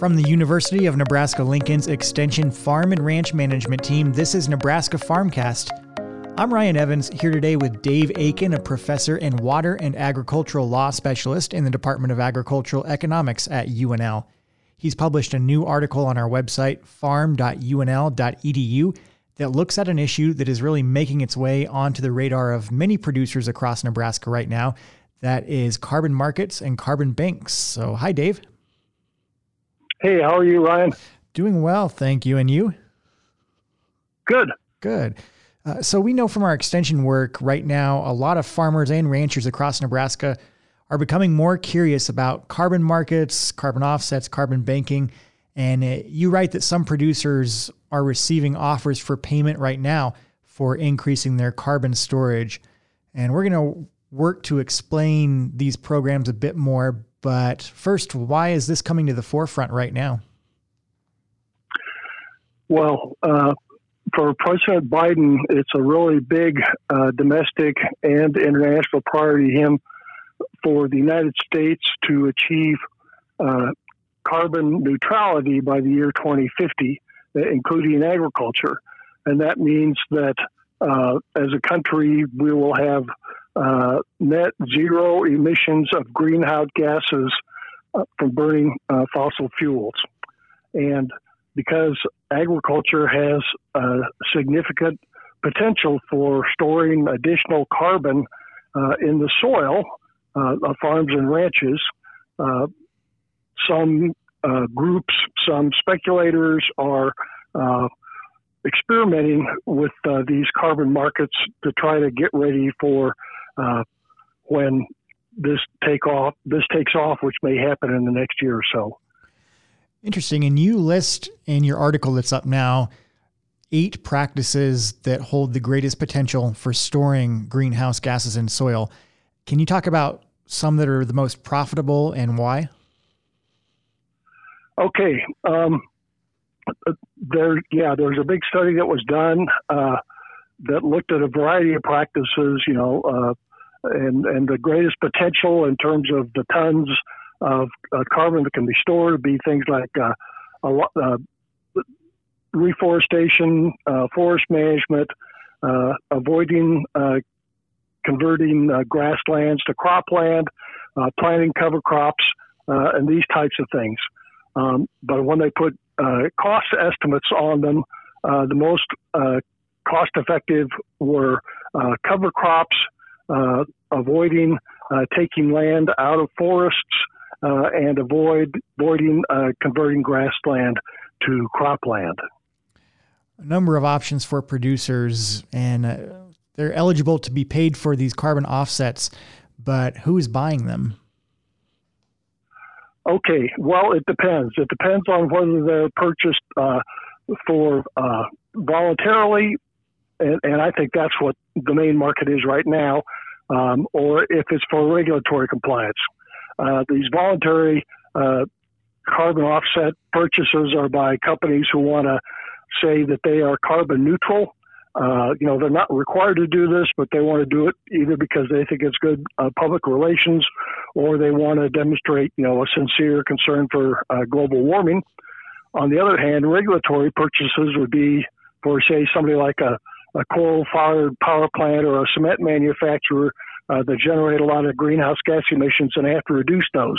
From the University of Nebraska Lincoln's Extension Farm and Ranch Management Team, this is Nebraska Farmcast. I'm Ryan Evans here today with Dave Aiken, a professor and water and agricultural law specialist in the Department of Agricultural Economics at UNL. He's published a new article on our website, farm.unl.edu, that looks at an issue that is really making its way onto the radar of many producers across Nebraska right now. That is carbon markets and carbon banks. So, hi, Dave. Hey, how are you, Ryan? Doing well, thank you. And you? Good. Good. Uh, so, we know from our extension work right now, a lot of farmers and ranchers across Nebraska are becoming more curious about carbon markets, carbon offsets, carbon banking. And uh, you write that some producers are receiving offers for payment right now for increasing their carbon storage. And we're going to work to explain these programs a bit more. But first, why is this coming to the forefront right now? Well, uh, for President Biden, it's a really big uh, domestic and international priority him for the United States to achieve uh, carbon neutrality by the year 2050 including agriculture. And that means that uh, as a country, we will have uh, net zero emissions of greenhouse gases uh, from burning uh, fossil fuels. And because agriculture has a significant potential for storing additional carbon uh, in the soil uh, of farms and ranches, some uh, groups, some speculators are experimenting with uh, these carbon markets to try to get ready for uh, when this take off. This takes off, which may happen in the next year or so. Interesting. And you list in your article that's up now eight practices that hold the greatest potential for storing greenhouse gases in soil. Can you talk about some that are the most profitable and why? Okay. Um, there, yeah, there's a big study that was done uh, that looked at a variety of practices, you know, uh, and and the greatest potential in terms of the tons of uh, carbon that can be stored would be things like uh, uh, reforestation, uh, forest management, avoiding converting grasslands to cropland, planting cover crops, and these types of things. Um, but when they put uh, cost estimates on them, uh, the most uh, cost effective were uh, cover crops, uh, avoiding uh, taking land out of forests, and avoid avoiding converting grassland to cropland. A number of options for producers, and they're eligible to be paid for these carbon offsets, but who is buying them? Okay, well, it depends. It depends on whether they're purchased uh, for uh, voluntarily, and, and, I think that's what the main market is right now, um, or if it's for regulatory compliance. Uh, these voluntary uh, carbon offset purchases are by companies who want to say that they are carbon neutral uh, you know, they're not required to do this, but they want to do it either because they think it's good uh, public relations or they want to demonstrate, you know, a sincere concern for uh, global warming. On the other hand, regulatory purchases would be for, say, somebody like a, a coal-fired power plant or a cement manufacturer uh, that generate a lot of greenhouse gas emissions and have to reduce those.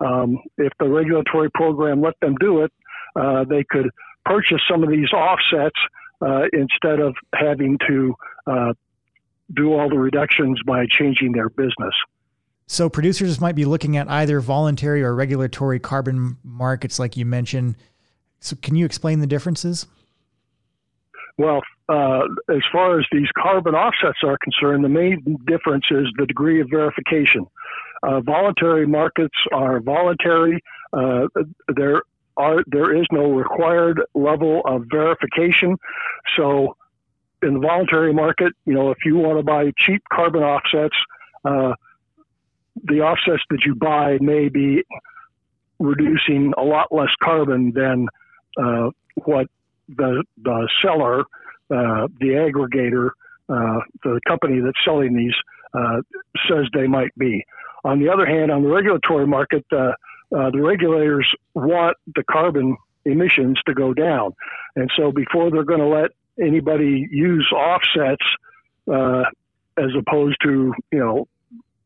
Um, if the regulatory program let them do it, uh, they could purchase some of these offsets uh, instead of having to uh, do all the reductions by changing their business. So producers might be looking at either voluntary or regulatory carbon markets, like you mentioned. So can you explain the differences? Well, uh, as far as these carbon offsets are concerned, the main difference is the degree of verification. Uh, voluntary markets are voluntary. Uh, they're are, there is no required level of verification. So, in the voluntary market, you know, if you want to buy cheap carbon offsets, uh, the offsets that you buy may be reducing a lot less carbon than uh, what the the seller, uh, the aggregator, uh, the company that's selling these uh, says they might be. On the other hand, on the regulatory market, uh, uh, the regulators want the carbon emissions to go down. And so before they're going to let anybody use offsets as opposed to, you know,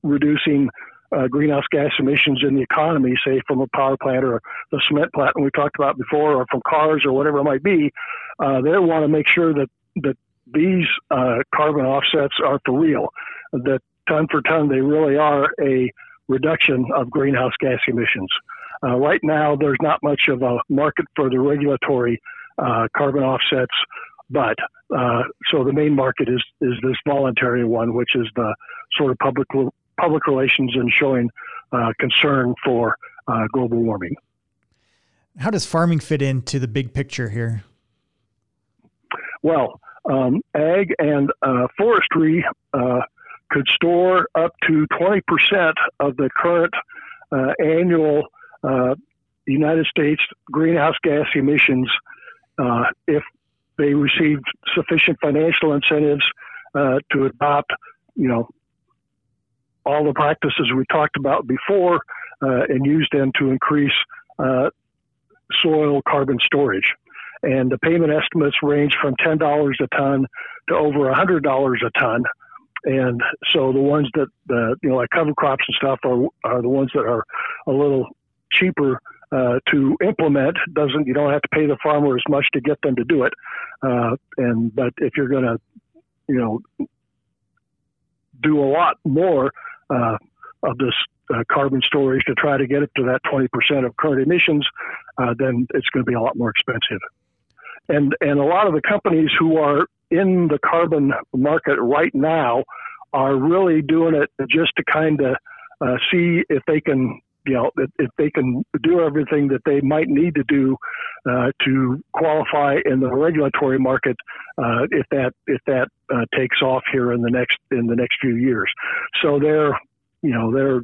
reducing uh, greenhouse gas emissions in the economy, say from a power plant or the cement plant we talked about before, or from cars or whatever it might be, uh, they want to make sure that that these uh, carbon offsets are for real, that ton for ton they really are a reduction of greenhouse gas emissions. Uh, right now, there's not much of a market for the regulatory uh, carbon offsets, but uh, so the main market is is this voluntary one, which is the sort of public public relations and showing uh, concern for uh, global warming. How does farming fit into the big picture here? Well, um, ag and uh, forestry uh, could store up to 20% of the current uh, annual uh, United States greenhouse gas emissions if they received sufficient financial incentives to adopt, you know, all the practices we talked about before uh, and use them to increase uh, soil carbon storage. And the payment estimates range from $10 a ton to over $100 a ton. And so the ones that, uh, you know, like cover crops and stuff are, are the ones that are a little cheaper uh, to implement. Doesn't you don't have to pay the farmer as much to get them to do it. Uh, and but if you're going to, you know, do a lot more, uh, of this uh, carbon storage to try to get it to that 20% of current emissions, uh, then it's going to be a lot more expensive. And and a lot of the companies who are in the carbon market right now are really doing it just to kind of uh, see if they can you know if, they can do everything that they might need to do uh, to qualify in the regulatory market uh, if that if that uh, takes off here in the next in the next few years. So they're you know they're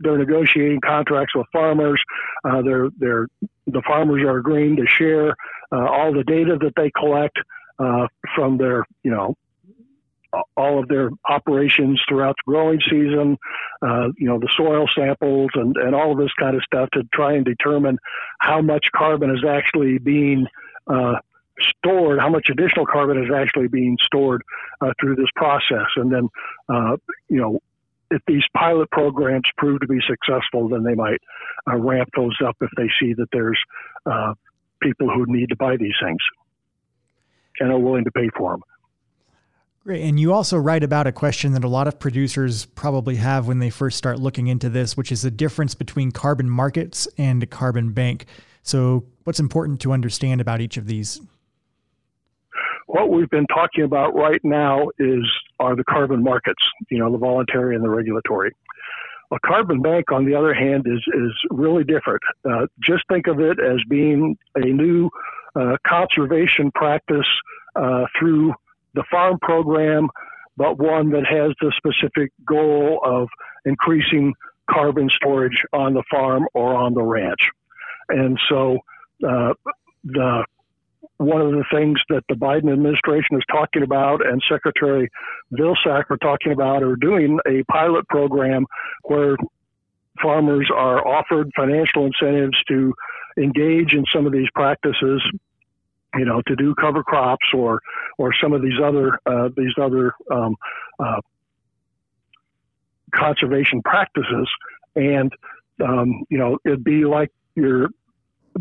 they're negotiating contracts with farmers. Uh, they're they're the farmers are agreeing to share uh, all the data that they collect uh, from their you know all of their operations throughout the growing season, uh, you know, the soil samples and, and all of this kind of stuff to try and determine how much carbon is actually being uh, stored, how much additional carbon is actually being stored uh, through this process. And then, uh, you know, if these pilot programs prove to be successful, then they might uh, ramp those up if they see that there's uh, people who need to buy these things and are willing to pay for them. Great. And you also write about a question that a lot of producers probably have when they first start looking into this, which is the difference between carbon markets and a carbon bank. So, what's important to understand about each of these? What we've been talking about right now is are the carbon markets, you know, the voluntary and the regulatory. A carbon bank, on the other hand, is is really different. Uh, just think of it as being a new uh, conservation practice uh, through the farm program, but one that has the specific goal of increasing carbon storage on the farm or on the ranch. And so uh, the one of the things that the Biden administration is talking about and Secretary Vilsack are talking about are doing a pilot program where farmers are offered financial incentives to engage in some of these practices you know, to do cover crops or or some of these other uh, these other um, uh, conservation practices, and um, you know, it'd be like you're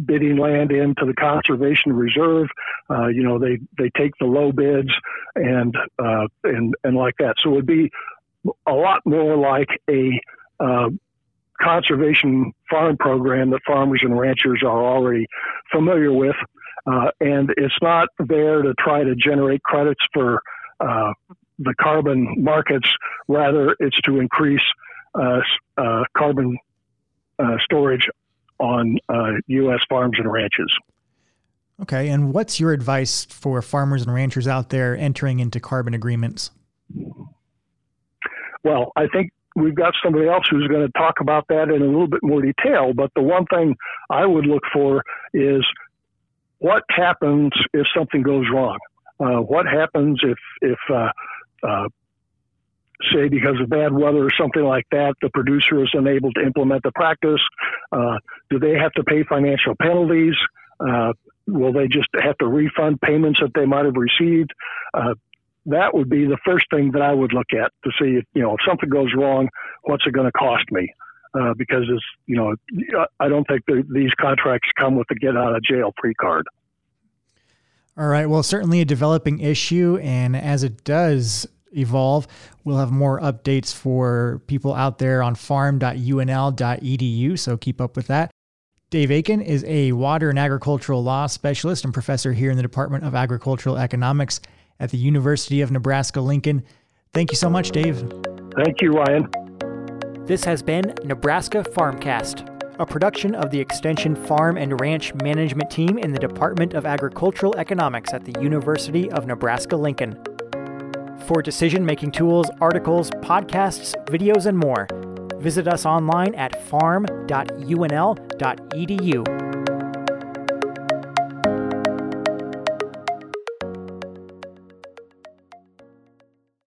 bidding land into the conservation reserve. Uh, you know, they they take the low bids and uh, and and like that. So it'd be a lot more like a uh, conservation farm program that farmers and ranchers are already familiar with. Uh, and it's not there to try to generate credits for uh, the carbon markets. Rather, it's to increase uh, uh carbon uh, storage on U.S. Farms and ranches. Okay, and what's your advice for farmers and ranchers out there entering into carbon agreements? Well, I think we've got somebody else who's going to talk about that in a little bit more detail. But the one thing I would look for is what happens if something goes wrong? Uh, what happens if if uh, uh, say because of bad weather or something like that, the producer is unable to implement the practice? Uh, do they have to pay financial penalties? Uh, will they just have to refund payments that they might have received? Uh, that would be the first thing that I would look at to see if you know if something goes wrong, what's it going to cost me? Uh, because it's you know I don't think these contracts come with a get out of jail free card. All right. Well, certainly a developing issue, and as it does evolve, we'll have more updates for people out there on farm.unl.edu. So keep up with that. Dave Aiken is a water and agricultural law specialist and professor here in the Department of Agricultural Economics at the University of Nebraska Lincoln. Thank you so much, Dave. Thank you, Ryan. This has been Nebraska Farmcast, a production of the Extension Farm and Ranch Management Team in the Department of Agricultural Economics at the University of Nebraska Lincoln. For decision making tools, articles, podcasts, videos, and more, visit us online at farm.unl.edu.